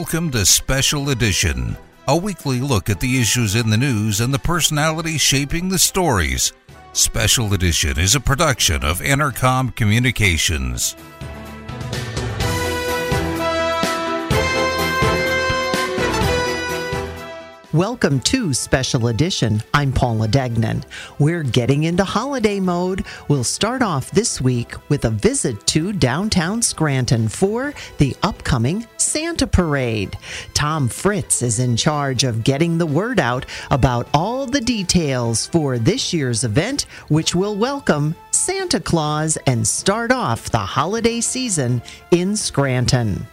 Welcome to Special Edition, a weekly look at the issues in the news and the personalities shaping the stories. Special Edition is a production of Intercom Communications. Welcome to Special Edition. I'm Paula Degnan. We're getting into holiday mode. We'll start off this week with a visit to downtown Scranton for the upcoming Santa Parade. Tom Fritz is in charge of getting the word out about all the details for this year's event, which will welcome Santa Claus and start off the holiday season in Scranton.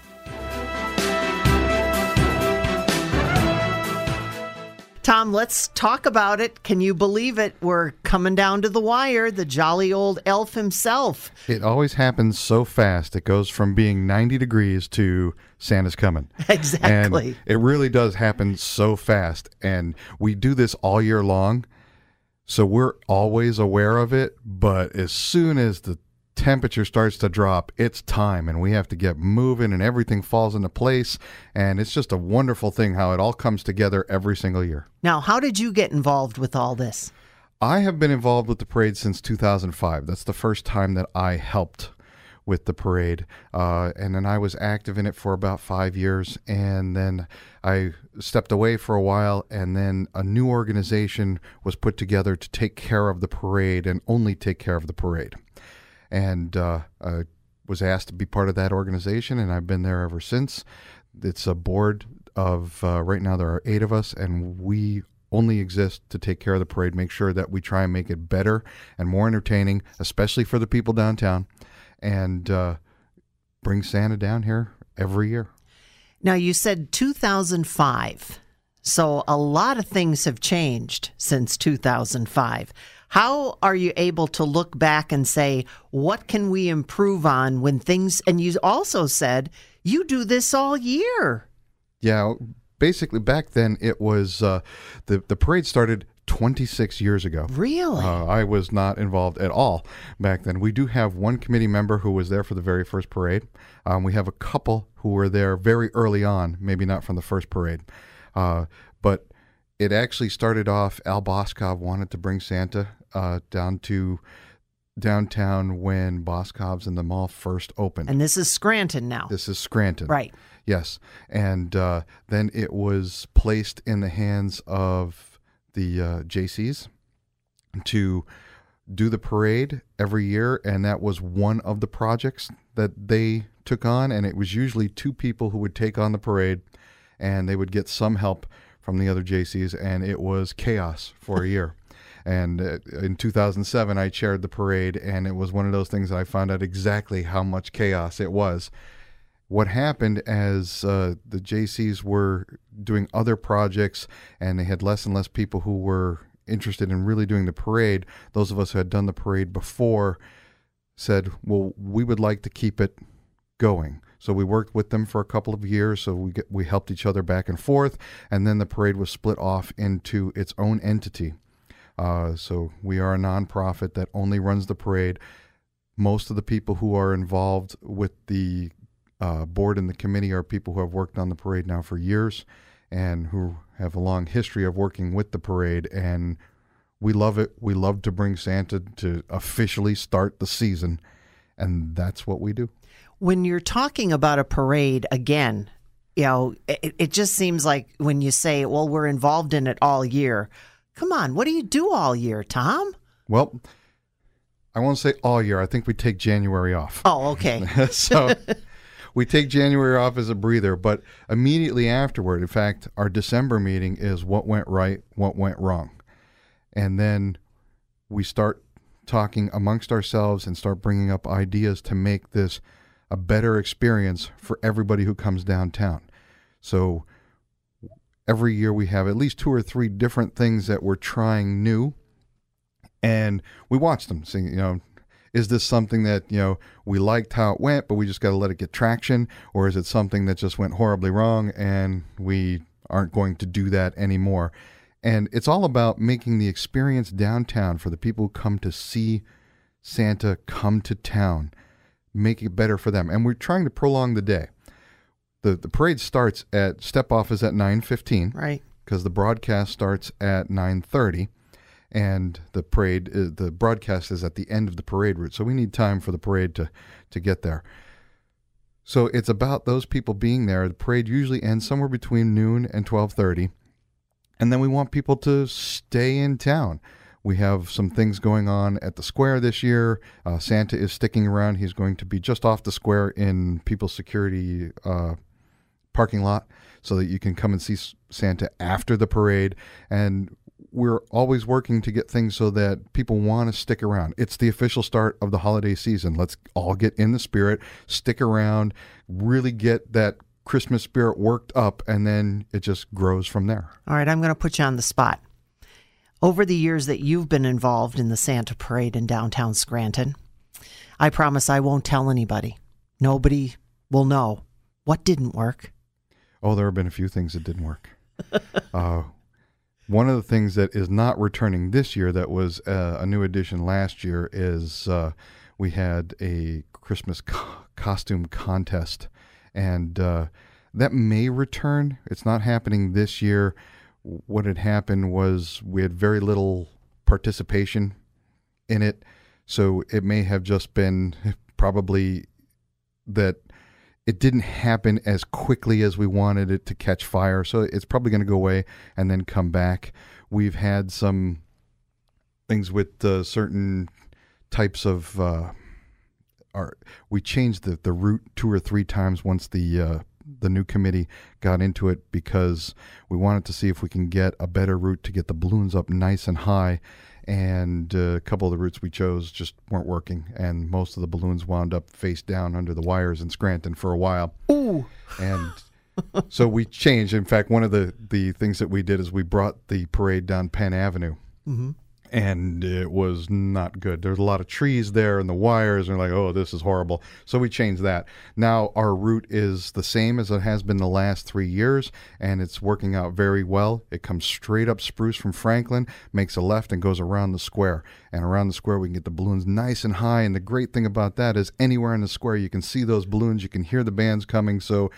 Tom, let's talk about it. Can you believe it? We're coming down to the wire. The jolly old elf himself. It always happens so fast. It goes from being 90 degrees to Santa's coming. Exactly. And it really does happen so fast. And we do this all year long. So we're always aware of it. But as soon as the temperature starts to drop, it's time and we have to get moving and everything falls into place. And it's just a wonderful thing how it all comes together every single year. Now, how did you get involved with all this? I have been involved with the parade since 2005. That's the first time that I helped with the parade. Uh, and then I was active in it for about five years. And then I stepped away for a while. And then a new organization was put together to take care of the parade and only take care of the parade and uh, I was asked to be part of that organization, and I've been there ever since. It's a board of uh, right now there are eight of us, and we only exist to take care of the parade, make sure that we try and make it better and more entertaining, especially for the people downtown, and uh, bring Santa down here every year. Now, you said 2005. So a lot of things have changed since 2005. How are you able to look back and say, what can we improve on when things, and you also said you do this all year? Yeah, basically back then it was uh, the the parade started 26 years ago. Really? Uh, I was not involved at all back then. We do have one committee member who was there for the very first parade. Um, we have a couple who were there very early on, maybe not from the first parade. Uh, but it actually started off, Al Boscov wanted to bring Santa uh, down to downtown when Boscov's and the mall first opened. And this is Scranton now. This is Scranton. Right. Yes. And uh, then it was placed in the hands of the uh, Jaycees to do the parade every year. And that was one of the projects that they took on. And it was usually two people who would take on the parade and they would get some help from the other Jaycees. And it was chaos for a year. And uh, in 2007, I chaired the parade, and it was one of those things I found out exactly how much chaos it was. What happened as uh, the Jaycees were doing other projects and they had less and less people who were interested in really doing the parade, those of us who had done the parade before said, Well, we would like to keep it going. So we worked with them for a couple of years. So we get, we helped each other back and forth, and then the parade was split off into its own entity. Uh, so we are a nonprofit that only runs the parade. Most of the people who are involved with the uh, board and the committee are people who have worked on the parade now for years and who have a long history of working with the parade. And we love it. We love to bring Santa to officially start the season. And that's what we do. When you're talking about a parade, again, you know, it, it just seems like when you say, well, we're involved in it all year Come on, what do you do all year, Tom? Well, I won't say all year. I think we take January off. Oh, okay. so we take January off as a breather, but immediately afterward, in fact, our December meeting is what went right, what went wrong. And then we start talking amongst ourselves and start bringing up ideas to make this a better experience for everybody who comes downtown. So every year we have at least two or three different things that we're trying new. And we watch them see you know is this something that you know we liked how it went but we just got to let it get traction? Or is it something that just went horribly wrong and we aren't going to do that anymore? And it's all about making the experience downtown for the people who come to see santa come to town make it better for them. And we're trying to prolong the day the the parade starts at step off is at nine fifteen Right. because the broadcast starts at nine thirty, and the parade uh, the broadcast is at the end of the parade route. So we need time for the parade to to get there. So it's about those people being there. The parade usually ends somewhere between noon and twelve thirty, and then we want people to stay in town. We have some things going on at the square this year. Uh, Santa is sticking around. He's going to be just off the square in People's Security uh, parking lot so that you can come and see Santa after the parade. And we're always working to get things so that people want to stick around. It's the official start of the holiday season. Let's all get in the spirit, stick around, really get that Christmas spirit worked up, and then it just grows from there. All right, I'm going to put you on the spot. Over the years that you've been involved in the Santa Parade in downtown Scranton, I promise I won't tell anybody. Nobody will know what didn't work. Oh, there have been a few things that didn't work. uh, one of the things that is not returning this year that was uh, a new addition last year is uh, we had a Christmas co- costume contest, and uh, that may return. It's not happening this year. What had happened was we had very little participation in it, so it may have just been probably that it didn't happen as quickly as we wanted it to catch fire. So it's probably going to go away and then come back. We've had some things with uh, certain types of. Uh, we changed the, the route two or three times once the uh, the new committee got into it because we wanted to see if we can get a better route to get the balloons up nice and high and uh, a couple of the routes we chose just weren't working, and most of the balloons wound up face down under the wires in Scranton for a while. Ooh. And so we changed. In fact, one of the the things that we did is we brought the parade down Penn Avenue. Mm-hmm. And it was not good. There's a lot of trees there and the wires, and like, oh, this is horrible. So we changed that. Now our route is the same as it has been the last three years, and it's working out very well. It comes straight up Spruce from Franklin, makes a left, and goes around the square. And around the square, we can get the balloons nice and high. And the great thing about that is, anywhere in the square, you can see those balloons, you can hear the bands coming. So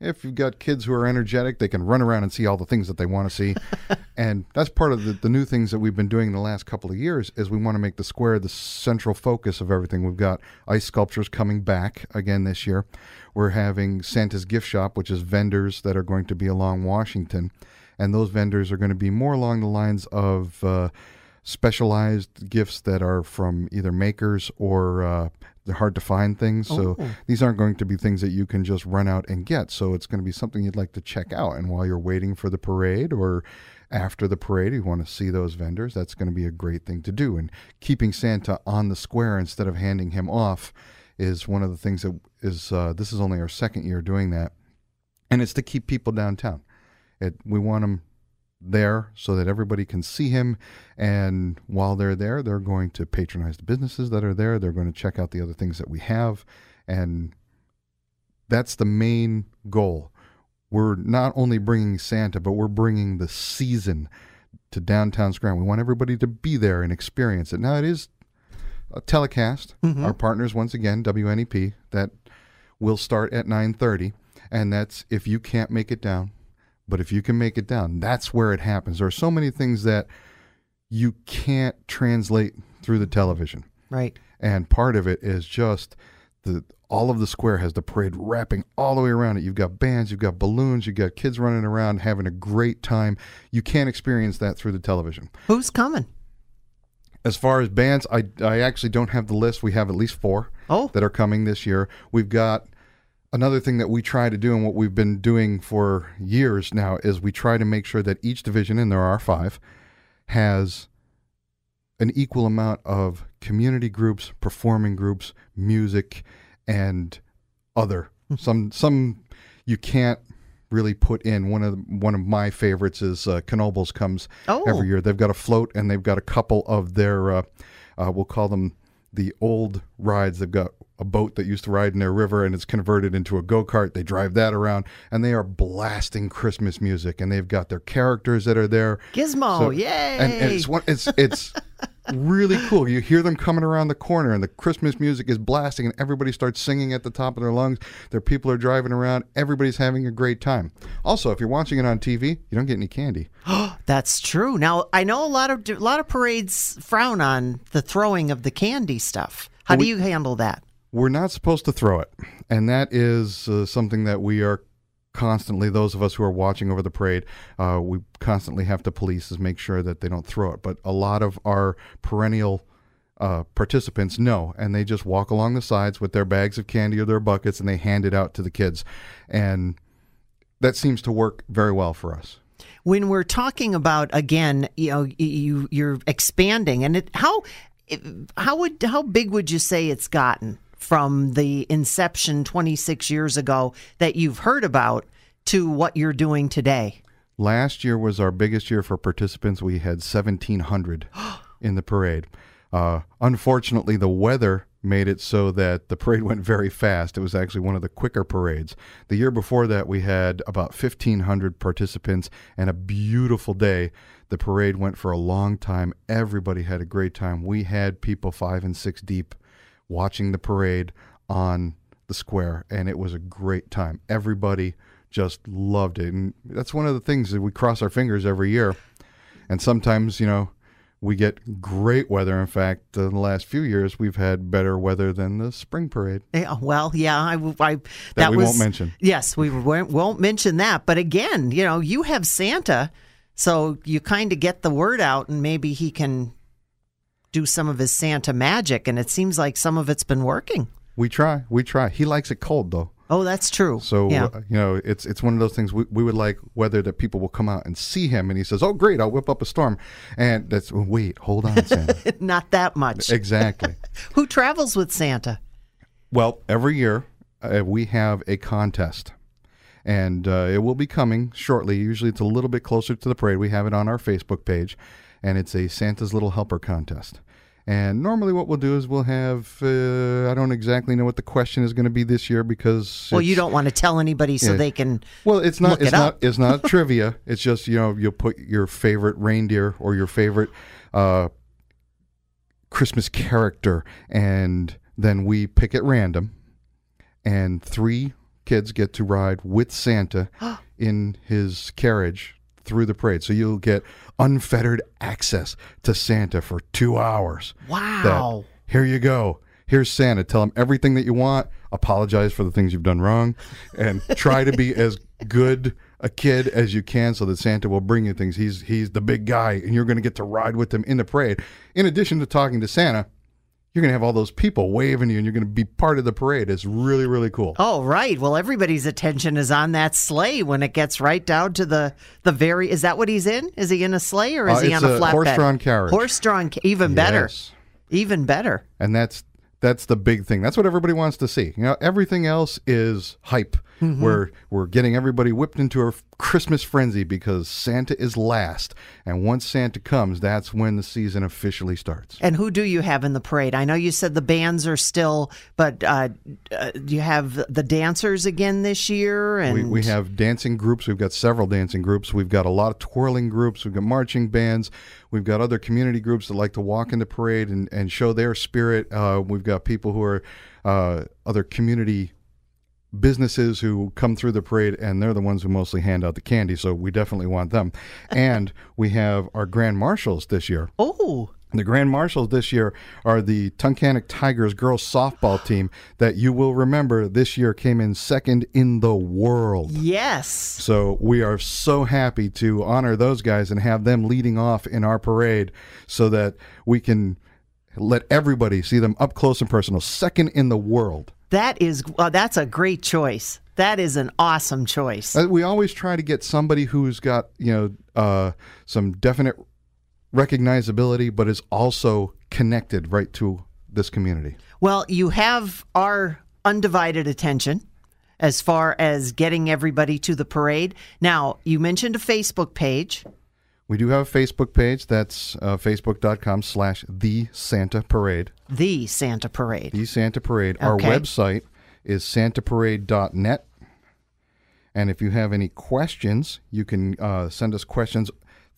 if you've got kids who are energetic, they can run around and see all the things that they want to see. and that's part of the, the new things that we've been doing the last couple of years is we want to make the square the central focus of everything. We've got ice sculptures coming back again this year. We're having Santa's gift shop, which is vendors that are going to be along Washington. And those vendors are going to be more along the lines of uh, specialized gifts that are from either makers or uh, they're hard to find things. So Oh. these aren't going to be things that you can just run out and get. So it's going to be something you'd like to check out. And while you're waiting for the parade or after the parade, you want to see those vendors, that's going to be a great thing to do. And keeping Santa on the square instead of handing him off is one of the things that is, uh, this is only our second year doing that. And it's to keep people downtown. It, we want them there so that everybody can see him. And while they're there, they're going to patronize the businesses that are there. They're going to check out the other things that we have. And that's the main goal. We're not only bringing Santa, but we're bringing the season to downtown Scranton. We want everybody to be there and experience it. Now, it is a telecast. Mhm. Our partners, once again, WNEP, that will start at 9.30. And that's if you can't make it down. But if you can make it down, that's where it happens. There are so many things that you can't translate through the television. Right. And part of it is just the all of the square has the parade wrapping all the way around it. You've got bands, you've got balloons, you've got kids running around having a great time. You can't experience that through the television. Who's coming? As far as bands, I I actually don't have the list. We have at least four Oh, that are coming this year. We've got another thing that we try to do and what we've been doing for years now is we try to make sure that each division, and there are five, has an equal amount of community groups, performing groups, music, and other. some some you can't really put in. One of one of my favorites is uh, Knoebels comes Oh. every year. They've got a float and they've got a couple of their uh, uh, we'll call them the old rides. They've got a boat that used to ride in their river and it's converted into a go kart. They drive that around and they are blasting Christmas music and they've got their characters that are there. Kozmo! So- yay! And, and it's one, it's it's really cool. You hear them coming around the corner, and the Christmas music is blasting, and everybody starts singing at the top of their lungs. Their people are driving around. Everybody's having a great time. Also, if you're watching it on TV, you don't get any candy. That's true. Now I know a lot of a lot of parades frown on the throwing of the candy stuff. How do you handle that? We're not supposed to throw it, and that is uh, something that we are constantly. Those of us who are watching over the parade, uh, we constantly have to police is make sure that they don't throw it. But a lot of our perennial uh, participants know, and they just walk along the sides with their bags of candy or their buckets, and they hand it out to the kids, and that seems to work very well for us. When we're talking about again, you know, you you're expanding, and it how how would how big would you say it's gotten from the inception 26 years ago that you've heard about to what you're doing today? Last year was our biggest year for participants. We had 1,700 in the parade. Uh, unfortunately, the weather made it so that the parade went very fast. It was actually one of the quicker parades. The year before that, we had about 1,500 participants and a beautiful day. The parade went for a long time. Everybody had a great time. We had people five and six deep watching the parade on the square, and it was a great time. Everybody just loved it. And that's one of the things that we cross our fingers every year. And sometimes, you know, we get great weather. In fact, in the last few years, we've had better weather than the spring parade. Yeah, well, yeah, I, I that, That we was, won't mention. Yes, we won't, won't mention that. But again, you know, you have Santa, so you kind of get the word out, and maybe he can do some of his Santa magic. And it seems like some of it's been working. We try, we try. He likes it cold though. Oh, that's true. So yeah. uh, you know, it's it's one of those things we, we would like weather that people will come out and see him, and he says, "Oh, great, I'll whip up a storm," and that's wait, hold on, Santa. not that much. exactly. Who travels with Santa? Well, every year uh, we have a contest, and uh, it will be coming shortly. Usually, it's a little bit closer to the parade. We have it on our Facebook page, and it's a Santa's Little Helper contest. And normally, what we'll do is we'll have uh, I don't exactly know what the question is going to be this year because Well, you don't want to tell anybody so Yeah. they can. Well, it's not it's it not it's not trivia. It's just you know you'll put your favorite reindeer or your favorite uh, Christmas character, and then we pick at random, and three kids get to ride with Santa in his carriage through the parade. So you'll get unfettered access to Santa for two hours. that, Wow. here you go. Here's Santa. Tell him everything that you want. Apologize for the things you've done wrong, and try to be as good a kid as you can, so that Santa will bring you things. He's he's the big guy, and you're going to get to ride with him in the parade. In addition to talking to Santa, you're going to have all those people waving you, and you're going to be part of the parade. It's really really cool. Oh, right. Well, everybody's attention is on that sleigh when it gets right down to the the very. Is that what he's in? Is he in a sleigh or is Uh, he on a, a flatbed? horse-drawn carriage. Horse-drawn, even better. Yes. Even better. and that's that's the big thing. That's what everybody wants to see. You know, everything else is hype. We're we're getting everybody whipped into a Christmas frenzy because Santa is last, and once Santa comes, that's when the season officially starts. And who do you have in the parade? I know you said the bands are still, but uh, uh, do you have the dancers again this year? And We, we have dancing groups. We've got several dancing groups. We've got a lot of twirling groups. We've got marching bands. We've got other community groups that like to walk in the parade and, and show their spirit. Uh, we've got people who are uh, other community businesses who come through the parade, and they're the ones who mostly hand out the candy. So we definitely want them. and we have our grand marshals this year. oh, The Grand Marshals this year are the Tunkhannock Tigers girls softball team that you will remember this year came in second in the world. yes. So we are so happy to honor those guys and have them leading off in our parade so that we can let everybody see them up close and personal. Second in the world. That is uh, that's a great choice. That is an awesome choice. Uh, We always try to get somebody who's got, you know, uh, some definite recognizability, but is also connected right to this community. Well, you have our undivided attention as far as getting everybody to the parade. Now, you mentioned a Facebook page. We do have a Facebook page. That's uh, facebook.com slash the Santa Parade. The Santa Parade. The Santa Parade. Our website is santaparade.net. And if you have any questions, you can uh, send us questions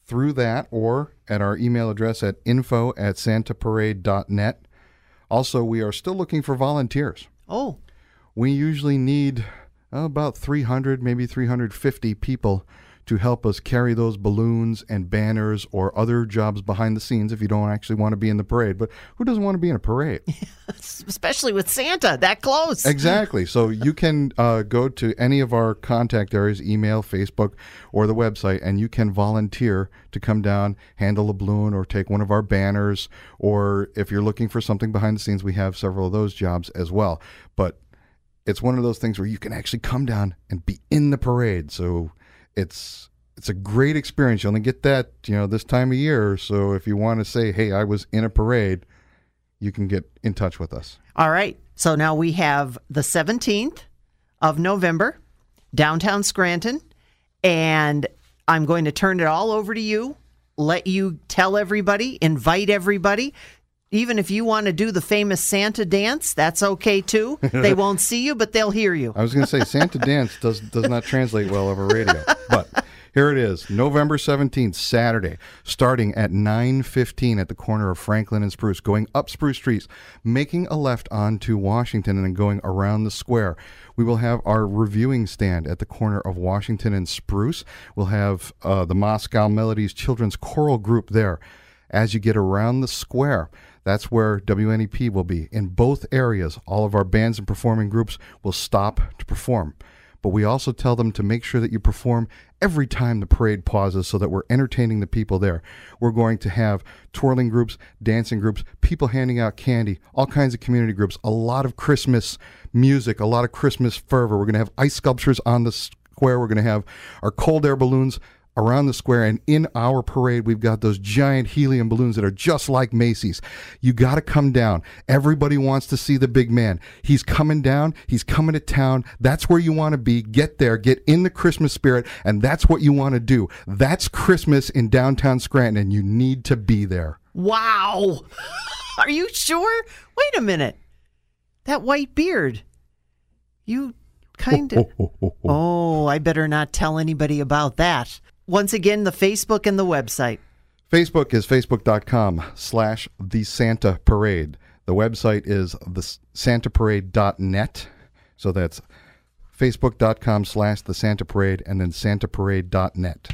through that or at our email address at info at santaparade.net. Also, we are still looking for volunteers. Oh, We usually need about 300, maybe 350 people to help us carry those balloons and banners or other jobs behind the scenes if you don't actually want to be in the parade. But who doesn't want to be in a parade? especially with Santa that close. Exactly. So you can uh, go to any of our contact areas, email, Facebook, or the website, and you can volunteer to come down, handle a balloon, or take one of our banners. Or if you're looking for something behind the scenes, we have several of those jobs as well. But it's one of those things where you can actually come down and be in the parade. So it's it's a great experience. You only get that you know this time of year. So if you want to say, "Hey, I was in a parade," you can get in touch with us. All right. So now we have the 17th of November, downtown Scranton, and I'm going to turn it all over to you. Let you tell everybody, invite everybody. Even if you want to do the famous Santa dance, that's okay too. They won't see you, but they'll hear you. I was going to say Santa dance does does not translate well over radio, but here it is, November seventeenth, Saturday, starting at nine fifteen at the corner of Franklin and Spruce, going up Spruce Streets, making a left onto Washington, and then going around the square. We will have our reviewing stand at the corner of Washington and Spruce. We'll have uh, the Moscow Melodies Children's Choral Group there. As you get around the square, that's where WNEP will be. In both areas, all of our bands and performing groups will stop to perform. But we also tell them to make sure that you perform every time the parade pauses so that we're entertaining the people there. We're going to have twirling groups, dancing groups, people handing out candy, all kinds of community groups, a lot of Christmas music, a lot of Christmas fervor. We're going to have ice sculptures on the square. We're going to have our cold air balloons around the square and in our parade we've got those giant helium balloons that are just like Macy's. You got to come down. Everybody wants to see the big man. He's coming down, he's coming to town. That's where you want to be. Get there, get in the Christmas spirit and that's what you want to do. That's Christmas in downtown Scranton and you need to be there. Wow. Are you sure? Wait a minute. That white beard. You kind of. Oh, I better not tell anybody about that. Once again, the Facebook and the website. Facebook is facebook.com slash the Santa Parade. The website is the santaparade.net. So that's facebook.com slash the Santa Parade and then santaparade.net.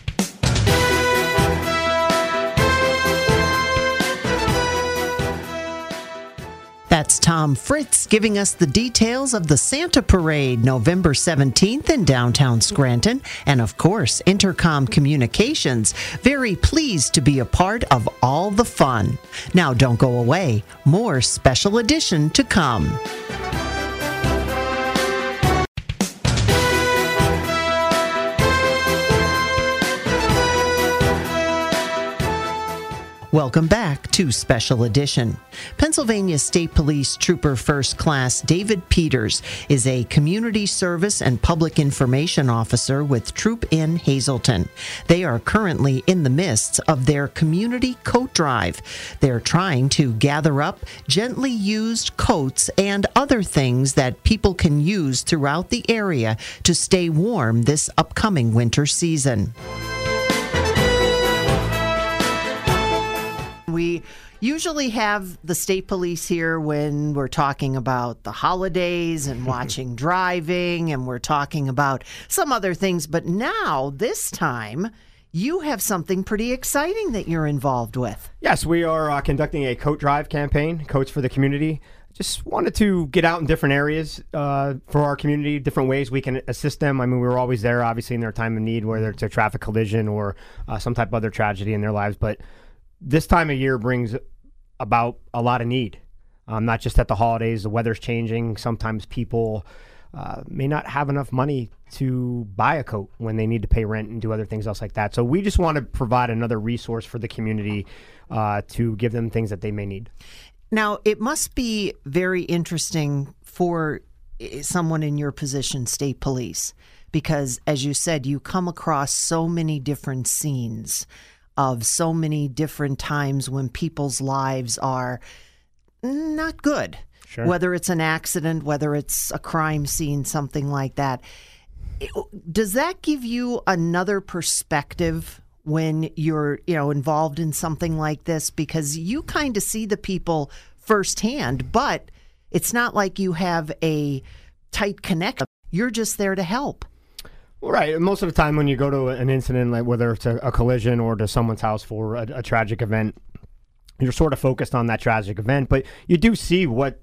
That's Tom Fritz giving us the details of the Santa Parade November 17th in downtown Scranton. And of course, Intercom Communications. Very pleased to be a part of all the fun. Now, don't go away. More special edition to come. Welcome back to Special Edition. Pennsylvania State Police Trooper First Class David Peters is a community service and public information officer with Troop N Hazleton. They are currently in the midst of their community coat drive. They're trying to gather up gently used coats and other things that people can use throughout the area to stay warm this upcoming winter season. Usually have the state police here when we're talking about the holidays and watching driving, and we're talking about some other things. But now, this time, you have something pretty exciting that you're involved with. Yes, we are uh, conducting a coat drive campaign, Coats for the Community. Just wanted to get out in different areas uh, for our community, different ways we can assist them. I mean, we were always there, obviously, in their time of need, whether it's a traffic collision or uh, some type of other tragedy in their lives. But this time of year brings about a lot of need. Um, not just at the holidays, the weather's changing. Sometimes people uh, may not have enough money to buy a coat when they need to pay rent and do other things else like that. So we just want to provide another resource for the community uh, to give them things that they may need. Now, it must be very interesting for eh, someone in your position, state police, because as you said, you come across so many different scenes of so many different times when people's lives are not good. Sure. Whether it's an accident, whether it's a crime scene, something like that. Does that give you another perspective when you're, you know, involved in something like this because you kind of see the people firsthand, but it's not like you have a tight connection. You're just there to help. Right. Most of the time, when you go to an incident, like whether it's a, a collision or to someone's house for a, a, tragic event, you're sort of focused on that tragic event, but you do see what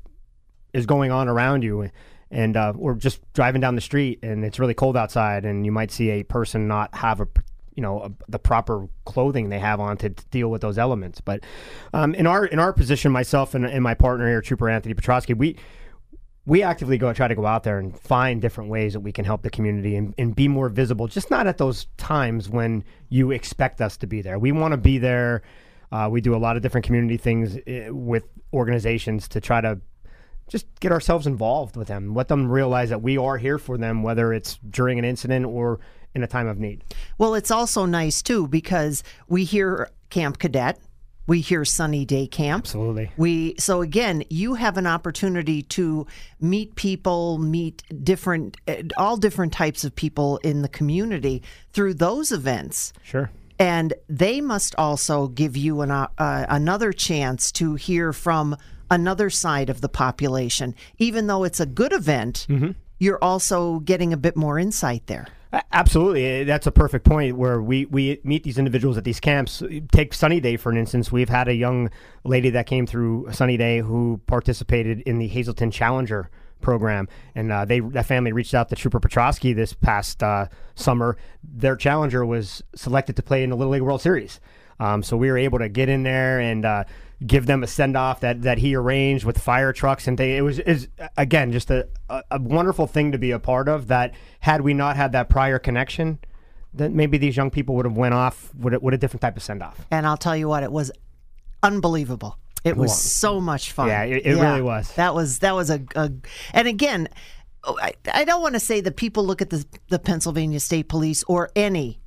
is going on around you. And uh, we're just driving down the street, and it's really cold outside, and you might see a person not have a you know the proper clothing they have on to, to deal with those elements. But um, in our in our position, myself and, and my partner here, Trooper Anthony Petrosky, we we actively go try to go out there and find different ways that we can help the community and, and be more visible, just not at those times when you expect us to be there. We want to be there. Uh, we do a lot of different community things eh, with organizations to try to just get ourselves involved with them, let them realize that we are here for them, whether it's during an incident or in a time of need. Well, it's also nice too because we hear Camp Cadet we hear sunny day camp. Absolutely. We so again, you have an opportunity to meet people, meet different eh, all different types of people in the community through those events. Sure. And they must also give you an, uh, another chance to hear from another side of the population. Even though it's a good event, mm-hmm. you're also getting a bit more insight there. Absolutely, eh, that's a perfect point where we, we meet these individuals at these camps. Take Sunny Day for an instance. We've had a young lady that came through Sunny Day who participated in the Hazleton Challenger program, and uh, they that family reached out to Trooper Petrosky this past uh, summer. Their challenger was selected to play in the Little League World Series, um, so we were able to get in there and. Uh, give them a send off that, that he arranged with fire trucks and they, it was is again just a, a, a, wonderful thing to be a part of. That had we not had that prior connection, that maybe these young people would have went off with a, with a different type of send off. And I'll tell you what, it was unbelievable. It was so much fun. Yeah, it, it yeah, really was. That was that was a, a and again. Oh, I, I don't want to say that people look at the, the Pennsylvania State Police or any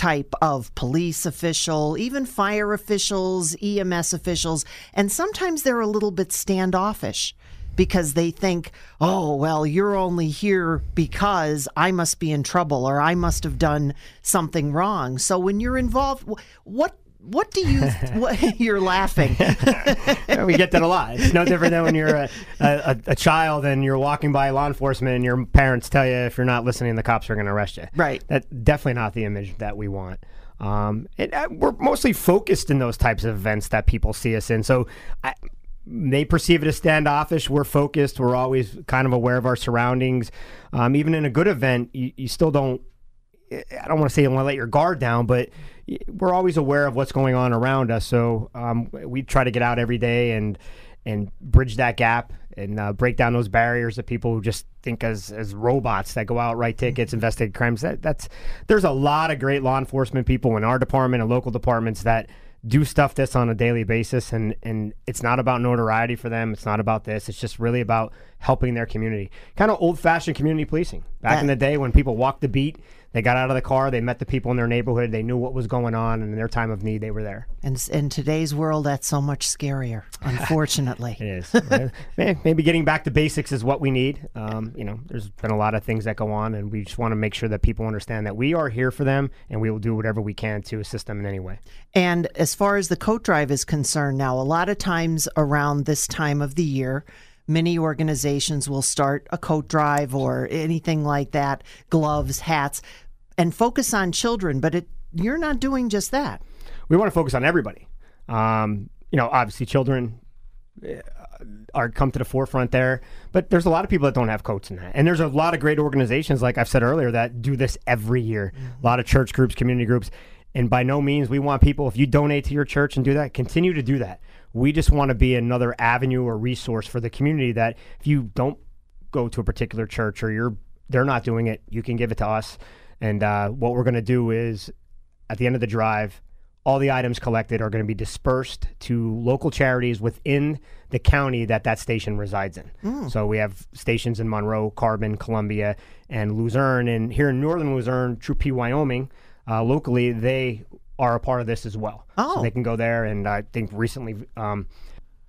type of police official, even fire officials, EMS officials, and sometimes they're a little bit standoffish because they think, oh, well, you're only here because I must be in trouble or I must have done something wrong. So when you're involved, what what do you? what, you're laughing. we get that a lot. It's no different than when you're a, a, a, child and you're walking by law enforcement and your parents tell you if you're not listening, the cops are going to arrest you. Right. That's definitely not the image that we want. Um, it, uh, we're mostly focused in those types of events that people see us in. So. I, they perceive it as standoffish. We're focused. We're always kind of aware of our surroundings. Um, even in a good event, you, you still don't I don't want to say you want to let your guard down, but we're always aware of what's going on around us. So um, we try to get out every day and and bridge that gap and uh, break down those barriers that people who just think as as robots that go out write tickets, investigate crimes. That that's there's a lot of great law enforcement people in our department and local departments that do stuff this on a daily basis and and it's not about notoriety for them. It's not about this. It's just really about helping their community. Kind of old fashioned community policing. Back in the day when people walked the beat they got out of the car, they met the people in their neighborhood, they knew what was going on, and in their time of need, they were there. And in today's world, that's so much scarier, unfortunately. it is. Maybe getting back to basics is what we need. Um, you know, there's been a lot of things that go on, and we just want to make sure that people understand that we are here for them, and we will do whatever we can to assist them in any way. And as far as the coat drive is concerned, now a lot of times around this time of the year, many organizations will start a coat drive or anything like that, gloves, hats, and focus on children. But it, you're not doing just that. We want to focus on everybody. Um, you know, obviously, children uh, are come to the forefront there, but there's a lot of people that don't have coats in that, and there's a lot of great organizations, like I've said earlier, that do this every year. Mm-hmm. A lot of church groups, community groups, and by no means we want people. If you donate to your church and do that, continue to do that. We just want to be another avenue or resource for the community that if you don't go to a particular church or you're they're not doing it, you can give it to us. And uh, what we're going to do is at the end of the drive, all the items collected are going to be dispersed to local charities within the county that that station resides in. Mm. So we have stations in Monroe, Carbon, Columbia, and Luzerne. And here in northern Luzerne, Troop P Wyoming, uh, locally, they are a part of this as well. Oh. So they can go there. And I think recently, um,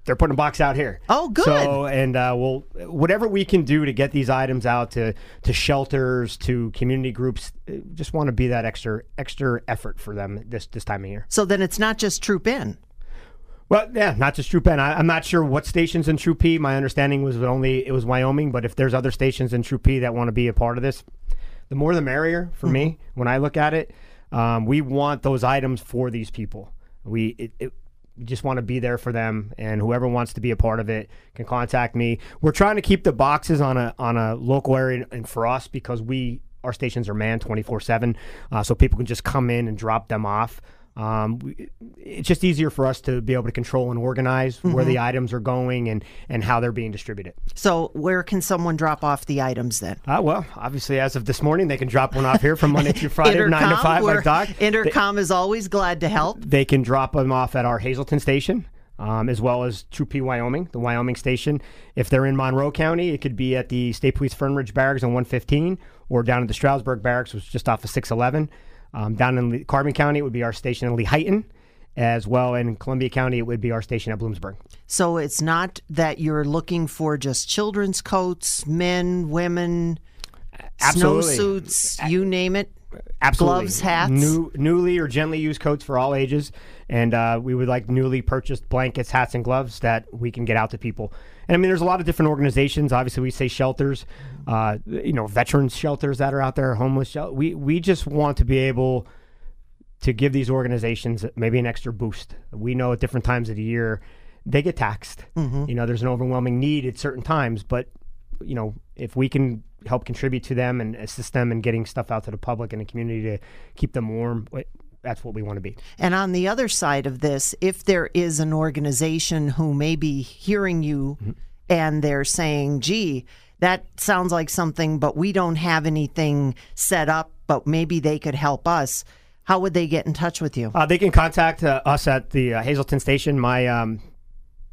they're putting a box out here. Oh, good. So, and uh, we'll whatever we can do to get these items out to to shelters, to community groups, uh, just want to be that extra extra effort for them this this time of year. So then it's not just Troop N. Well, yeah, not just Troop N. I, I'm not sure what stations in Troop P. My understanding was only it was Wyoming, but if there's other stations in Troop P that want to be a part of this, the more the merrier for me. When I look at it, um, we want those items for these people. We it, it, just want to be there for them, and whoever wants to be a part of it can contact me. We're trying to keep the boxes on a on a local area, and for us because we our stations are manned 24 uh, 7 so people can just come in and drop them off um, we, it's just easier for us to be able to control and organize where the items are going and, and how they're being distributed. So where can someone drop off the items then? Uh, well, obviously, as of this morning, they can drop one off here from Monday through Friday, Intercom, 9 to 5, where like Doc. Intercom is always glad to help. They can drop them off at our Hazleton station. Um, as well as Troop P Wyoming, the Wyoming station. If they're in Monroe County, it could be at the State Police Fernridge Barracks on 115 or down at the Stroudsburg Barracks, which is just off of 611. Um, down in Le- Carbon County, it would be our station in Lehighton. As well in Columbia County, it would be our station at Bloomsburg. So it's not that you're looking for just children's coats, men, women, Absolutely. snowsuits, you name it. Absolutely. Gloves, hats? New, newly or gently used coats for all ages. And uh, we would like newly purchased blankets, hats, and gloves that we can get out to people. And I mean, there's a lot of different organizations. Obviously, we say shelters, uh, you know, veterans shelters that are out there, homeless shelter. We, we just want to be able to give these organizations maybe an extra boost. We know at different times of the year they get taxed. You know, there's an overwhelming need at certain times, but you know, if we can help contribute to them and assist them in getting stuff out to the public and the community to keep them warm, that's what we want to be. And on the other side of this, if there is an organization who may be hearing you and they're saying, gee, that sounds like something, but we don't have anything set up, but maybe they could help us, how would they get in touch with you? Uh, they can contact uh, us at the uh, Hazleton station. My um,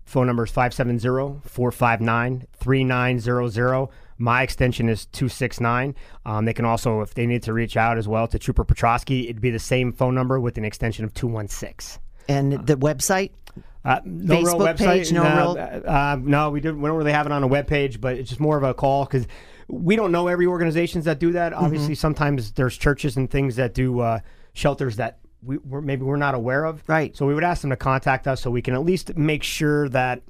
phone number is 570 459 3900. My extension is 269. Um, they can also, if they need to reach out as well to Trooper Petrosky, it'd be the same phone number with an extension of 216. And the website? Uh, no real website. page, no no, real- Uh, no, we, don't, we don't really have it on a web page, but it's just more of a call because we don't know every organizations that do that. Obviously, sometimes there's churches and things that do uh, shelters that we, we're, maybe we're not aware of. Right. So we would ask them to contact us so we can at least make sure that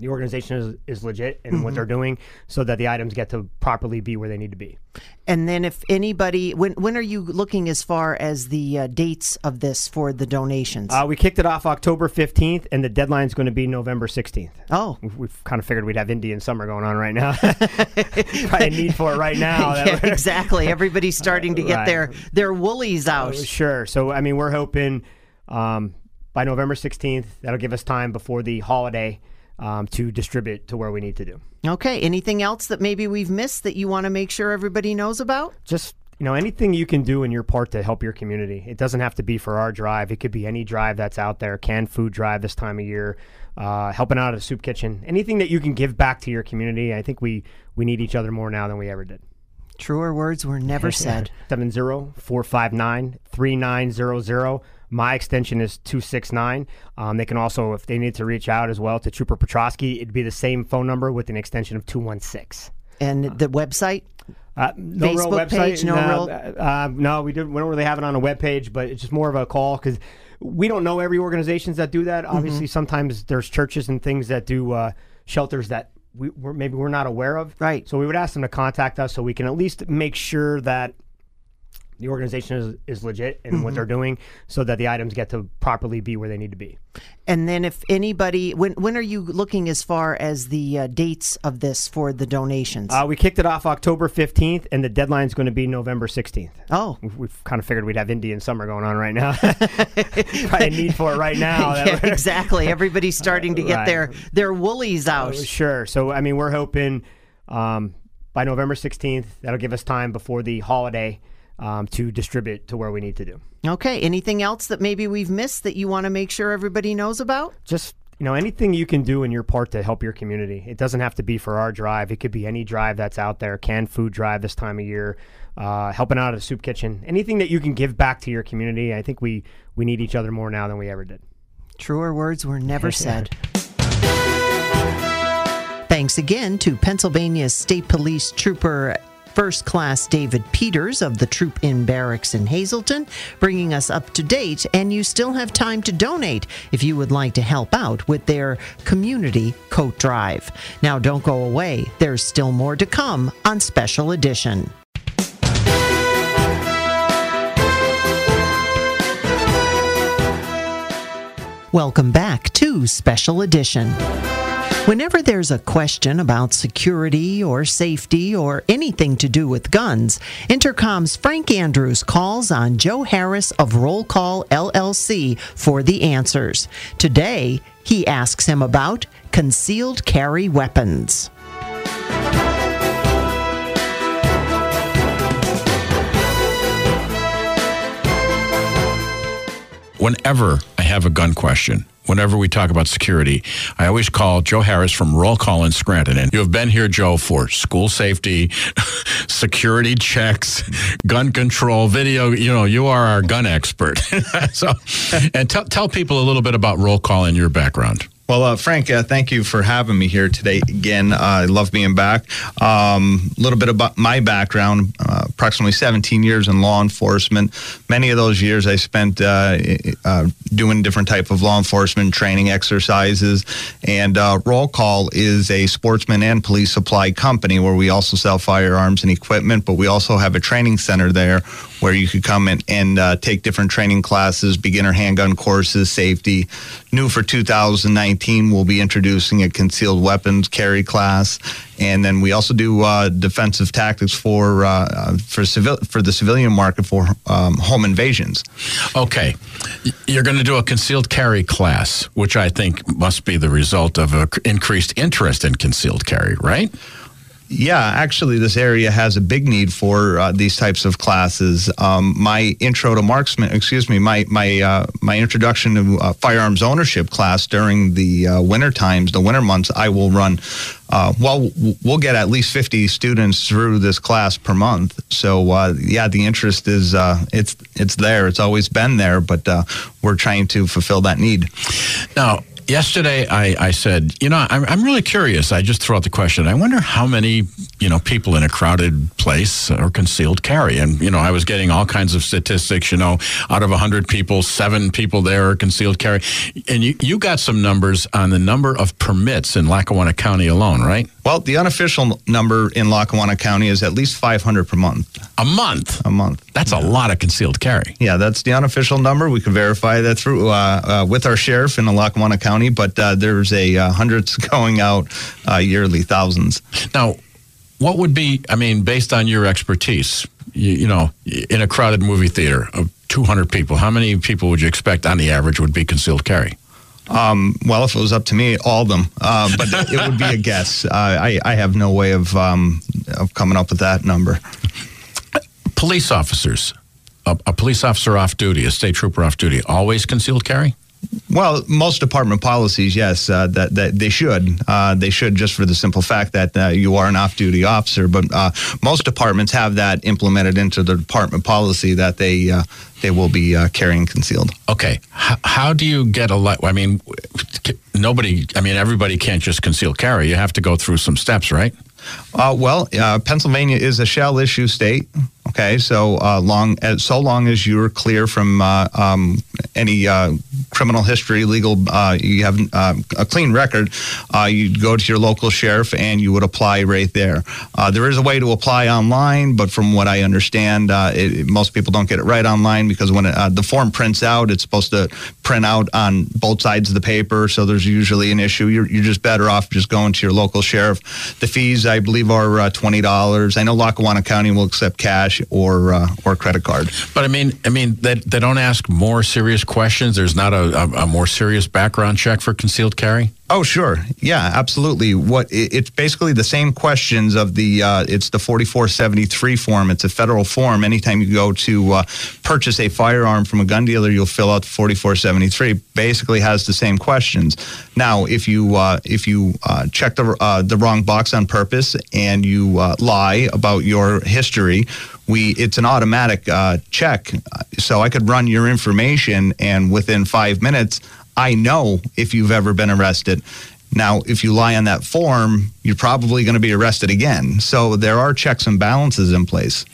the organization is, is legit and what they're doing so that the items get to properly be where they need to be. And then if anybody, when when are you looking as far as the uh, dates of this for the donations? Uh, we kicked it off October 15th, and the deadline is going to be November 16th. oh, We've, we've kind of figured we'd have Indian summer going on right now. Probably a need for it right now. yeah, exactly. Everybody's starting to get Right. their their woolies out. Sure. So, I mean, we're hoping um, by November 16th, that'll give us time before the holiday um, to distribute to where we need to do. Okay. Anything else that maybe we've missed that you want to make sure everybody knows about? Just, you know, anything you can do in your part to help your community. It doesn't have to be for our drive, it could be any drive that's out there, canned food drive this time of year. Uh, helping out at a soup kitchen, anything that you can give back to your community. I think we we need each other more now than we ever did. Truer words were never said. 70459-3900. My extension is 269. Um, they can also, if they need to reach out as well to Trooper Petrosky, it'd be the same phone number with an extension of 216. And the website? Uh, no real Facebook website. page, no no, real- uh, no, we, don't, we don't really have it on a web page, but it's just more of a call because we don't know every organizations that do that. Obviously, sometimes there's churches and things that do uh, shelters that we, we're, maybe we're not aware of. Right. So we would ask them to contact us so we can at least make sure that the organization is, is legit and what they're doing so that the items get to properly be where they need to be. And then if anybody, when when are you looking as far as the uh, dates of this for the donations? Uh, we kicked it off October 15th, and the deadline is going to be November 16th. oh, We've, we've kind of figured we'd have Indian summer going on right now. Probably a need for it right now. yeah, exactly. Everybody's starting to get Right. their their woolies out. Sure. So, I mean, we're hoping um, by November 16th, that'll give us time before the holiday um, to distribute to where we need to do. Okay. Anything else that maybe we've missed that you want to make sure everybody knows about? Just, you know, anything you can do in your part to help your community. It doesn't have to be for our drive, it could be any drive that's out there, canned food drive this time of year. Uh, helping out at a soup kitchen, anything that you can give back to your community. I think we we need each other more now than we ever did. Truer words were never said. Thanks again to Pennsylvania State Police Trooper First Class David Peters of the Troop N Barracks in Hazleton, bringing us up to date. And you still have time to donate if you would like to help out with their community coat drive. Now, don't go away, there's still more to come on Special Edition. Welcome back to Special Edition. Whenever there's a question about security or safety or anything to do with guns, Intercom's Frank Andrews calls on Joe Harris of Roll Call LLC for the answers. Today, he asks him about concealed carry weapons. Whenever I have a gun question, whenever we talk about security, I always call Joe Harris from Roll Call in Scranton. And you have been here, Joe, for school safety, security checks, gun control, video. You know, you are our gun expert. so, and tell, tell people a little bit about Roll Call and your background. Well, uh, Frank, uh, thank you for having me here today again. Uh, I love being back. A um, little bit about my background uh, approximately 17 years in law enforcement. Many of those years I spent uh, uh, doing different type of law enforcement training exercises. And Roll Call is a sportsman and police supply company where we also sell firearms and equipment, but we also have a training center there where you could come in and take different training classes, beginner handgun courses, safety. New for 2019, we'll be introducing a concealed weapons carry class, and then we also do uh, defensive tactics for uh for civil for the civilian market for um, home invasions. Okay, you're going to do a concealed carry class, which I think must be the result of an increased interest in concealed carry, right? Yeah, actually, this area has a big need for uh, these types of classes. Um, my intro to marksman, excuse me, my my uh, my introduction to uh, firearms ownership class during the uh, winter times, the winter months, I will run. Uh, well, we'll get at least 50 students through this class per month. So, uh, yeah, the interest is it's it's there. It's always been there, but we're trying to fulfill that need. Now, yesterday I, I said, you know, I'm, I'm really curious. I just threw out the question. I wonder how many, you know, people in a crowded place are concealed carry. And, you know, I was getting all kinds of statistics, you know, out of 100 people, seven people there are concealed carry. And you, you got some numbers on the number of permits in Lackawanna County alone, right? Well, the unofficial number in Lackawanna County is at least 500 per month. A month? A month. That's a lot of concealed carry. Yeah, that's the unofficial number. We can verify that through uh, uh, with our sheriff in Lackawanna County, but uh, there's a uh, hundreds going out uh, yearly, thousands. Now, what would be, I mean, based on your expertise, you, you know, in a crowded movie theater of 200 people, how many people would you expect on the average would be concealed carry? Um, well, if it was up to me, all of them. Uh, but it would be a guess. Uh, I, I have no way of um, of coming up with that number. Police officers, a, a police officer off duty, a state trooper off duty, always concealed carry. Well, most department policies, yes, uh, that that they should. Uh, they should just for the simple fact that uh, you are an off-duty officer. But uh, most departments have that implemented into the department policy that they uh, they will be uh, carrying concealed. Okay, how, how do you get a? Le- I mean, nobody. I mean, everybody can't just conceal carry. You have to go through some steps, right? Uh, well, uh, Pennsylvania is a shall issue state. Okay, so uh, long as so long as you're clear from uh, um, any uh, criminal history, legal, uh, you have a clean record, you'd go to your local sheriff and you would apply right there. there is a way to apply online, but from what I understand, it, most people don't get it right online because when it, the form prints out, it's supposed to print out on both sides of the paper. So there's usually an issue. You're, you're just better off just going to your local sheriff. The fees I believe, are uh, twenty dollars. I know Lackawanna County will accept cash or uh, or credit card. But I mean, I mean, they, they don't ask more serious questions. There's not a, a, a more serious background check for concealed carry. Oh, sure. Yeah, absolutely. What it's basically the same questions of the uh, it's the 4473 form. It's a federal form. Anytime you go to uh, purchase a firearm from a gun dealer, you'll fill out the 4473. Basically, has the same questions. Now, if you uh, if you uh, check the uh, the wrong box on purpose and you uh, lie about your history, we it's an automatic uh, check. So I could run your information, and within five minutes I know if you've ever been arrested. Now, if you lie on that form, you're probably going to be arrested again. So there are checks and balances in place.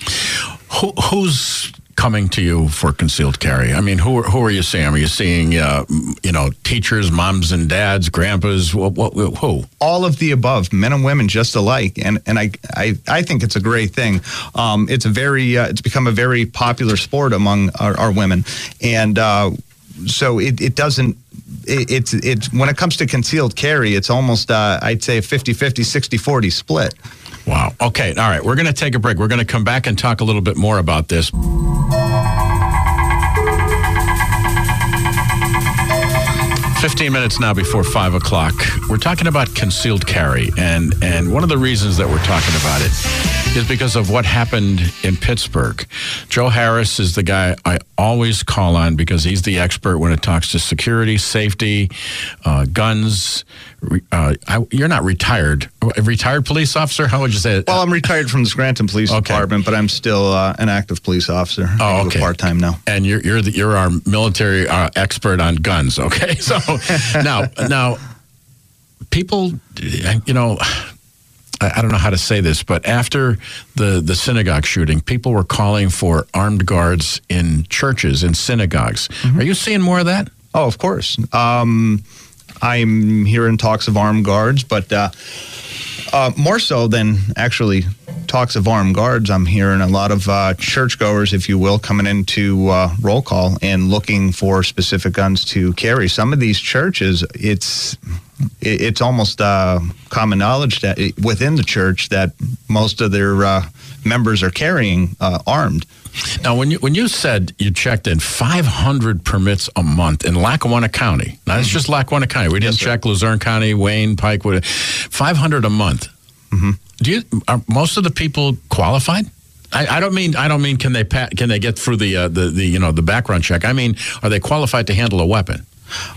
Who, who's coming to you for concealed carry? I mean, who, who are you seeing? Are you seeing, uh, you know, teachers, moms and dads, grandpas? What, what, who? All of the above, men and women just alike. And, and I, I, I think it's a great thing. Um, it's a very, uh, it's become a very popular sport among our, our women. And, uh, so it, it doesn't it, it's when it comes to concealed carry it's almost uh, i'd say a 50 50 60 40 split wow okay all right we're going to take a break we're going to come back and talk a little bit more about this 15 minutes now before 5 o'clock. We're talking about concealed carry. And, and one of the reasons that we're talking about it is because of what happened in Pittsburgh. Joe Harris is the guy I always call on because he's the expert when it talks to security, safety, uh, guns. Uh, I, you're not retired. A retired police officer? How would you say it? Well, I'm retired from the Scranton Police okay. Department, but I'm still uh, an active police officer. Oh, okay. Part time now. And you're you're the, you're our military uh, expert on guns. Okay, so now now people, you know I don't know how to say this, but after the, the synagogue shooting, people were calling for armed guards in churches and synagogues. Mm-hmm. Are you seeing more of that? Oh, of course. Um, I'm hearing talks of armed guards, but uh, uh, more so than actually talks of armed guards, I'm hearing a lot of uh, churchgoers, if you will, coming into uh, roll call and looking for specific guns to carry. Some of these churches, it's it's almost uh, common knowledge that within the church that most of their uh, members are carrying uh, armed. Now, when you when you said you checked in 500 permits a month in Lackawanna County, now it's mm-hmm. just Lackawanna County. We didn't yes, check Luzerne County, Wayne, Pike. 500 a month. Mm-hmm. Do you are most of the people qualified? I, I, don't mean I don't mean can they can they get through the uh, the the you know the background check. I mean, are they qualified to handle a weapon?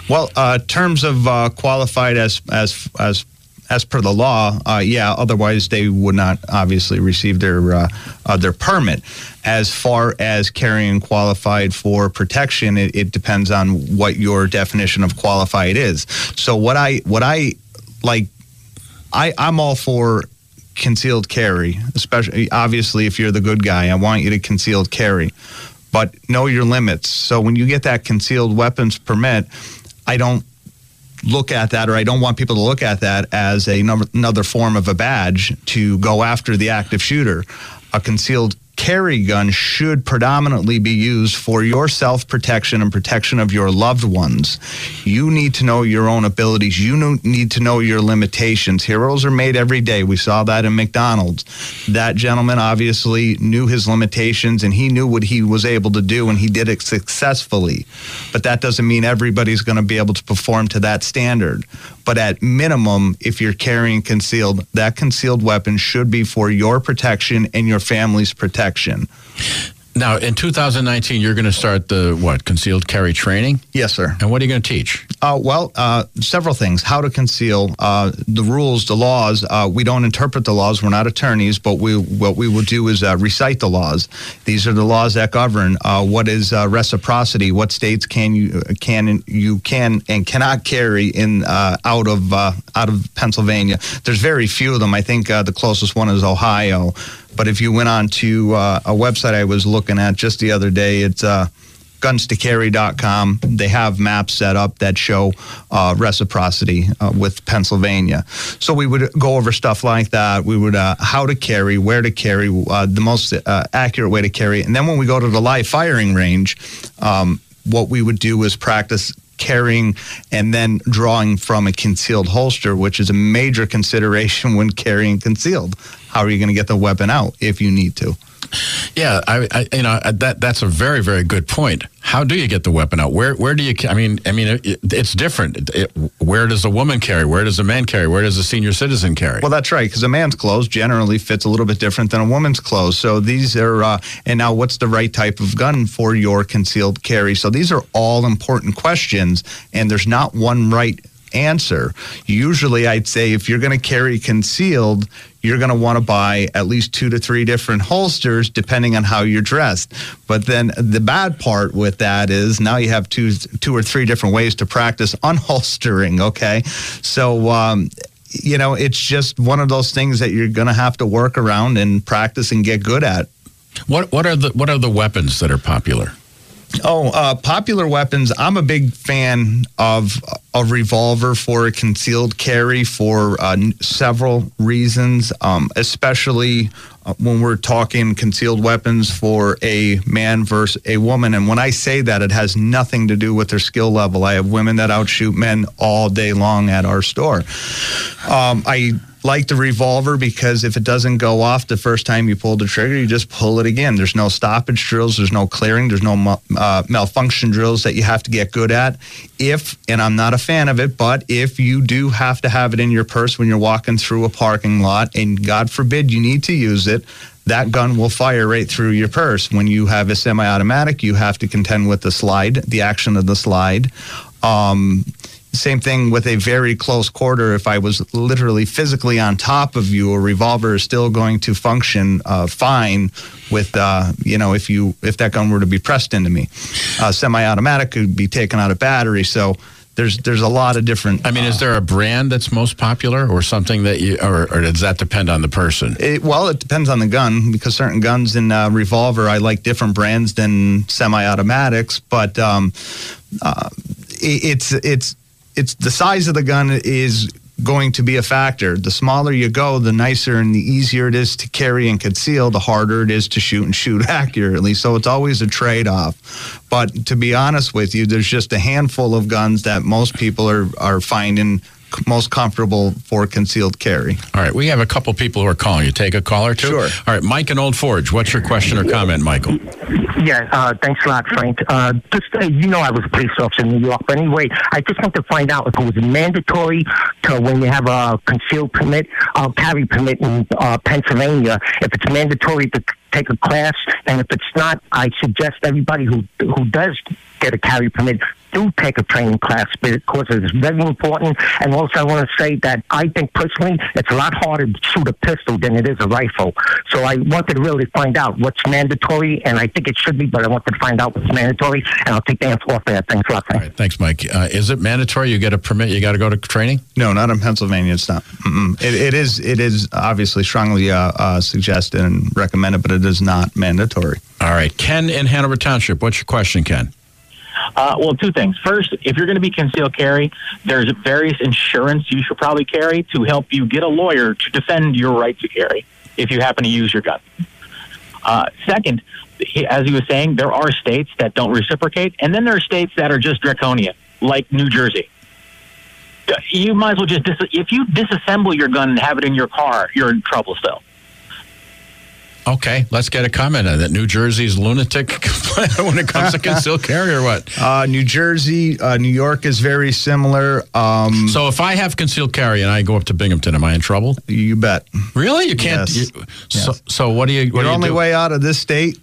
Well, uh, terms of uh, qualified as as as as per the law, uh, yeah. Otherwise, they would not obviously receive their uh, uh, their permit. As far as carrying qualified for protection, it, it, depends on what your definition of qualified is. So what I what I like, I I'm all for concealed carry, especially obviously if you're the good guy. I want you to concealed carry but know your limits. So when you get that concealed weapons permit, I don't look at that or I don't want people to look at that as a number, another form of a badge to go after the active shooter. A concealed carry gun should predominantly be used for your self protection and protection of your loved ones. You need to know your own abilities. You need to know your limitations. Heroes are made every day. We saw that in McDonald's. That gentleman obviously knew his limitations and he knew what he was able to do and he did it successfully. But that doesn't mean everybody's going to be able to perform to that standard. But at minimum, if you're carrying concealed, that concealed weapon should be for your protection and your family's protection. Now, in 2019, you're going to start the what concealed carry training? Yes, sir. And what are you going to teach? Uh, well, uh, several things. How to conceal uh, the rules, the laws. Uh, we don't interpret the laws. We're not attorneys, but we what we will do is uh, recite the laws. These are the laws that govern uh, what is reciprocity. What states can you can you can and cannot carry in out of out of Pennsylvania. There's very few of them. I think the closest one is Ohio. But if you went on to uh, a website I was looking at just the other day, it's uh, gunstocarry.com. They have maps set up that show uh, reciprocity uh, with Pennsylvania. So we would go over stuff like that. We would uh, how to carry, where to carry, uh, the most uh, accurate way to carry. And then when we go to the live firing range, um, what we would do is practice carrying and then drawing from a concealed holster, which is a major consideration when carrying concealed. How are you going to get the weapon out if you need to? Yeah, I, I, you know that that's a very very good point. How do you get the weapon out? Where where do you? I mean, I mean, it, it's different. It, where does a woman carry? Where does a man carry? Where does a senior citizen carry? Well, that's right, because a man's clothes generally fits a little bit different than a woman's clothes. So these are, uh, and now what's the right type of gun for your concealed carry? So these are all important questions, and there's not one right answer. Usually, I'd say if you're going to carry concealed, you're going to want to buy at least two to three different holsters depending on how you're dressed. But then the bad part with that is now you have two two or three different ways to practice unholstering. Okay, so. Um, you know, it's just one of those things that you're going to have to work around and practice and get good at. What what are the what are the weapons that are popular? Oh, uh, popular weapons. I'm a big fan of a revolver for a concealed carry for uh, several reasons, um, especially uh, when we're talking concealed weapons for a man versus a woman. And when I say that, it has nothing to do with their skill level. I have women that outshoot men all day long at our store. Um, I like the revolver because if it doesn't go off the first time you pull the trigger, you just pull it again. There's no stoppage drills, there's no clearing, there's no uh, malfunction drills that you have to get good at. If, and I'm not a fan of it, but if you do have to have it in your purse when you're walking through a parking lot, and God forbid you need to use it, that gun will fire right through your purse. When you have a semi automatic, you have to contend with the slide, the action of the slide. Um, same thing with a very close quarter. If I was literally physically on top of you, a revolver is still going to function uh, fine. With uh, you know, if you if that gun were to be pressed into me, uh, semi-automatic could be taken out of battery. So there's there's a lot of different. I mean, is there a brand that's most popular, or something that you, or, or does that depend on the person? It, well, it depends on the gun because certain guns in uh, revolver I like different brands than semi-automatics, but um, uh, it, it's it's it's the size of the gun is going to be a factor. The smaller you go, the nicer and the easier it is to carry and conceal, the harder it is to shoot and shoot accurately. So it's always a trade off. But to be honest with you, there's just a handful of guns that most people are, are finding most comfortable for concealed carry. All right, we have a couple people who are calling. You take a call or two? Sure. All right, Mike and Old Forge, what's your question or comment, Michael? Yeah, uh, thanks a lot, Frank. Uh, just uh, you know, I was a police officer in New York, but anyway, I just want to find out if it was mandatory to when you have a concealed permit, uh, carry permit in uh, Pennsylvania, if it's mandatory to take a class, and if it's not, I suggest everybody who who does get a carry permit do take a training class because it's very important. And also, I want to say that I think personally, it's a lot harder to shoot a pistol than it is a rifle. So I wanted to really find out what's mandatory, and I think it should be, but I wanted to find out what's mandatory, and I'll take the answer off there. Thanks a lot. All right, thanks, Mike. Uh, is it mandatory? You get a permit? You got to go to training? No, not in Pennsylvania. It's not. It, it is. It is obviously strongly uh, uh, suggested and recommended, but it is not mandatory. All right, Ken in Hanover Township. What's your question, Ken? Uh, well, two things. First, if you're going to be concealed carry, there's various insurance you should probably carry to help you get a lawyer to defend your right to carry if you happen to use your gun. Uh, second, as he was saying, there are states that don't reciprocate, and then there are states that are just draconian, like New Jersey. You might as well just dis- if you disassemble your gun and have it in your car, you're in trouble still. Okay, let's get a comment on that. New Jersey's lunatic when it comes to concealed carry or what? Uh, New Jersey, uh, New York is very similar. Um, so if I have concealed carry and I go up to Binghamton, am I in trouble? You bet. Really? You can't. Yes. You, so, yes. so what do you? What Your do you only do? way out of this state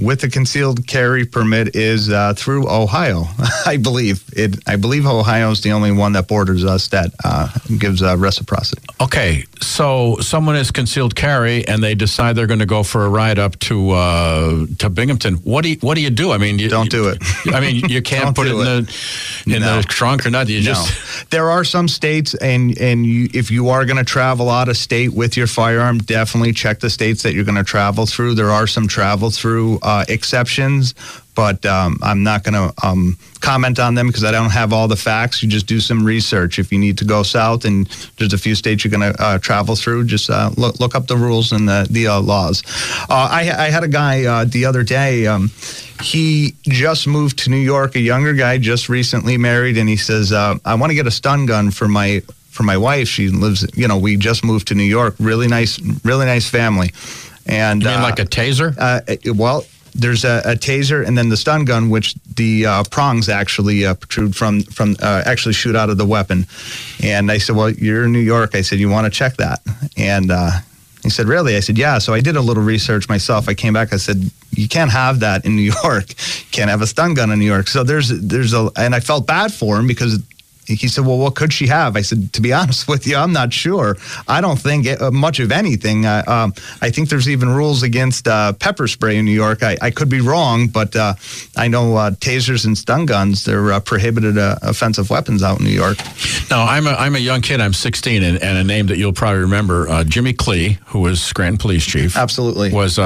with a concealed carry permit is uh, through Ohio, I believe. It. I believe Ohio is the only one that borders us that uh, gives uh, reciprocity. Okay, so someone is concealed carry and they decide they're going to go for a ride up to uh, to Binghamton. What do you What do you do? I mean, you, don't do it. I mean, you can't put it in it. the in No. the trunk or nothing. You No. just there are some states, and and you, if you are going to travel out of state with your firearm, definitely check the states that you're going to travel through. There are some travel through uh, exceptions, but um, I'm not going to um, comment on them because I don't have all the facts. You just do some research. If you need to go south, and there's a few states you're going to uh, travel through, just uh, look look up the rules and the the uh, laws. Uh, I I had a guy uh, the other day. Um, he just moved to New York, a younger guy, just recently married, and he says, uh, "I want to get a stun gun for my for my wife. She lives, you know, we just moved to New York. Really nice, really nice family." And you mean like a taser? uh, well, there's a, a taser and then the stun gun, which the uh, prongs actually uh, protrude from from uh, actually shoot out of the weapon. And I said, "Well, you're in New York." I said, "You want to check that?" And uh, he said, "Really?" I said, "Yeah." So I did a little research myself. I came back. I said, "You can't have that in New York. Can't have a stun gun in New York." So there's there's a and I felt bad for him because he said, "Well, what could she have?" I said, "To be honest with you, I'm not sure. I don't think it, uh, much of anything. Uh, um, I think there's even rules against uh, pepper spray in New York. I, I could be wrong, but uh, I know uh, tasers and stun guns they're uh, prohibited offensive weapons out in New York." No, I'm a I'm a young kid. I'm 16, and, and a name that you'll probably remember, Jimmy Clee, who was Scranton Police Chief. Absolutely, was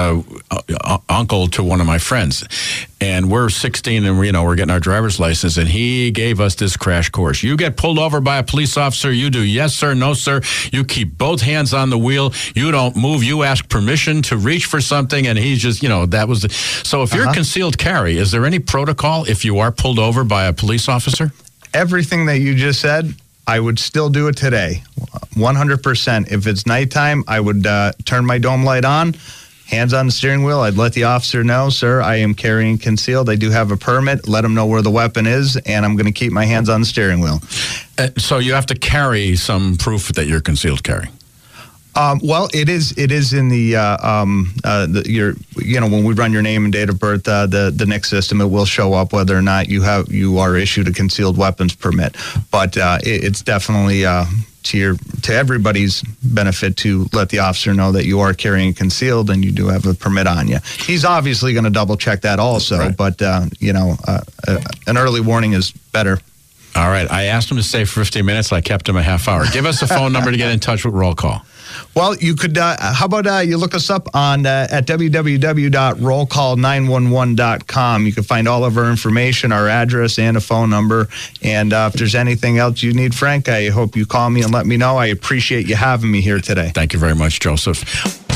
uncle to one of my friends, and we're 16, and you know we're getting our driver's license, and he gave us this crash course you get pulled over by a police officer, you do yes, sir, no, sir. You keep both hands on the wheel. You don't move. You ask permission to reach for something, and he's just, you know, that was the. So if uh-huh. you're concealed carry, is there any protocol if you are pulled over by a police officer? Everything that you just said, I would still do it today. 100%. If it's nighttime, I would uh, turn my dome light on hands on the steering wheel. I'd let the officer know, sir, I am carrying concealed. I do have a permit. Let him know where the weapon is, and I'm going to keep my hands on the steering wheel. Uh, so you have to carry some proof that you're concealed carry. Um, well, it is. It is in the, uh, um, uh, the, your. You know, when we run your name and date of birth, uh, the the NICS system, it will show up whether or not you have you are issued a concealed weapons permit. But uh, it, it's definitely uh, to your to everybody's benefit to let the officer know that you are carrying concealed and you do have a permit on you. He's obviously going to double check that also, right. but uh, you know, uh, uh, an early warning is better. All right, I asked him to stay for 15 minutes. I kept him a half hour. Give us a phone number to get in touch with roll call. Well, you could. Uh, how about uh, you look us up on uh, at www.rollcall911.com. You can find all of our information, our address, and a phone number. And uh, if there's anything else you need, Frank, I hope you call me and let me know. I appreciate you having me here today. Thank you very much, Joseph.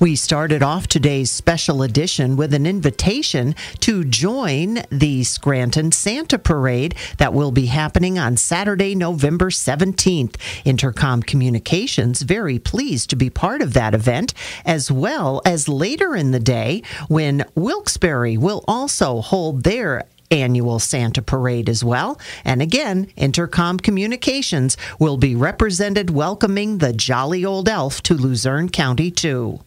We started off today's special edition with an invitation to join the Scranton Santa Parade that will be happening on Saturday, November 17th. Intercom Communications very pleased to be part of that event, as well as later in the day when Wilkes-Barre will also hold their annual Santa Parade as well. And again, Intercom Communications will be represented welcoming the jolly old elf to Luzerne County, too.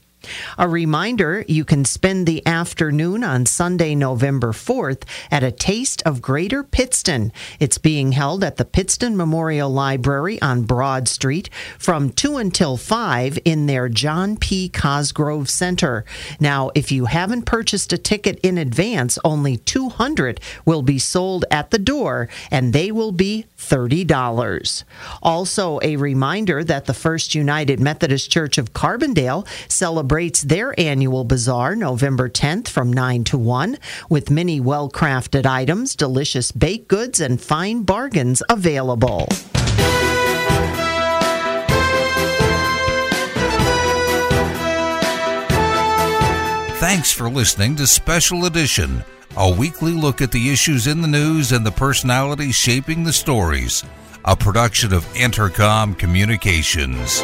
A reminder you can spend the afternoon on Sunday, November 4th at a Taste of Greater Pittston. It's being held at the Pittston Memorial Library on Broad Street from 2 until 5 in their John P. Cosgrove Center. Now, if you haven't purchased a ticket in advance, only 200 will be sold at the door and they will be $30. Also, a reminder that the First United Methodist Church of Carbondale celebrates celebrates their annual bazaar November 10th from 9 to 1 with many well crafted items, delicious baked goods, and fine bargains available. Thanks for listening to Special Edition, a weekly look at the issues in the news and the personalities shaping the stories, a production of Intercom Communications.